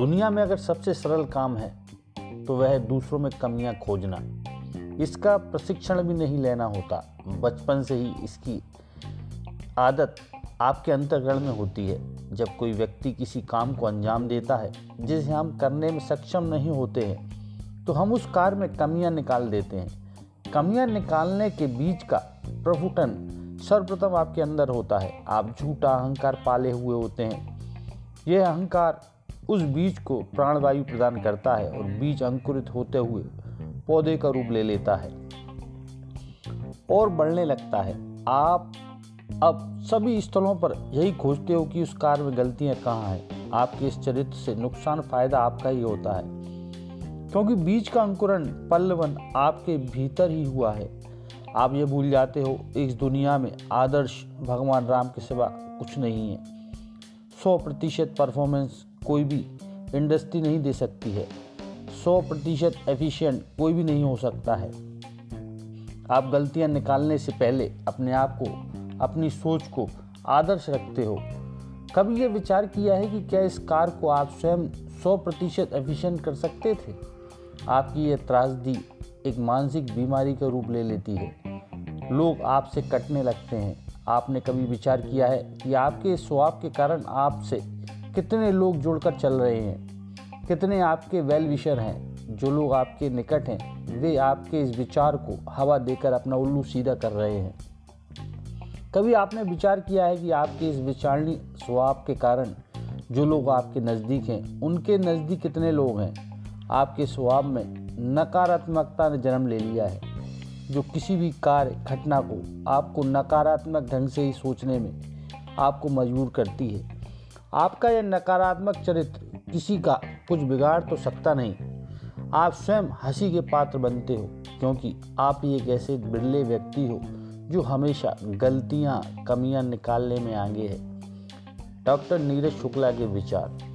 दुनिया में अगर सबसे सरल काम है तो वह दूसरों में कमियाँ खोजना। इसका प्रशिक्षण भी नहीं लेना होता। बचपन से ही इसकी आदत आपके अंतर्गण में होती है। जब कोई व्यक्ति किसी काम को अंजाम देता है, जिसे हम करने में सक्षम नहीं होते हैं तो हम उस कार्य में कमियाँ निकाल देते हैं। कमियाँ निकालने के बीच का प्रफुटन सर्वप्रथम आपके अंदर होता है। आप झूठा अहंकार पाले हुए होते हैं। यह अहंकार उस बीज को प्राणवायु प्रदान करता है और बीज अंकुरित होते हुए पौधे का रूप ले लेता है और बढ़ने लगता है। आप अब सभी स्थलों पर यही खोजते हो कि उस कार्य में गलतियाँ कहाँ हैं। आपके इस चरित्र से नुकसान फ़ायदा आपका ही होता है। क्योंकि बीज का अंकुरण पल्लवन आपके भीतर ही हुआ है। आप ये भूल जाते हो, इस दुनिया में आदर्श भगवान राम के सिवा कुछ नहीं है। सौ प्रतिशत परफॉर्मेंस कोई भी इंडस्ट्री नहीं दे सकती है। सौ प्रतिशत एफिशिएंट कोई भी नहीं हो सकता है। आप गलतियाँ निकालने से पहले अपने आप को, अपनी सोच को आदर्श रखते हो। कभी ये विचार किया है कि क्या इस कार को आप स्वयं सौ प्रतिशत एफिशिएंट कर सकते थे? आपकी यह त्रासदी एक मानसिक बीमारी का रूप ले लेती है। लोग आपसे कटने लगते हैं। आपने कभी विचार किया है कि आपके स्वभाव के कारण आपसे कितने लोग जुड़कर चल रहे हैं? कितने आपके वेल विशर हैं? जो लोग आपके निकट हैं, वे आपके इस विचार को हवा देकर अपना उल्लू सीधा कर रहे हैं। कभी आपने विचार किया है कि आपके इस विचारणी स्वभाव के कारण जो लोग आपके नज़दीक हैं, उनके नज़दीक कितने लोग हैं? आपके स्वभाव में नकारात्मकता ने जन्म ले लिया है। जो किसी भी कार्य, घटना को आपको नकारात्मक ढंग से ही सोचने में आपको मजबूर करती है। आपका यह नकारात्मक चरित्र किसी का कुछ बिगाड़ तो सकता नहीं। आप स्वयं हँसी के पात्र बनते हो, क्योंकि आप एक ऐसे बिरले व्यक्ति हो, जो हमेशा गलतियाँ, कमियाँ निकालने में आगे है। डॉक्टर नीरज शुक्ला के विचार।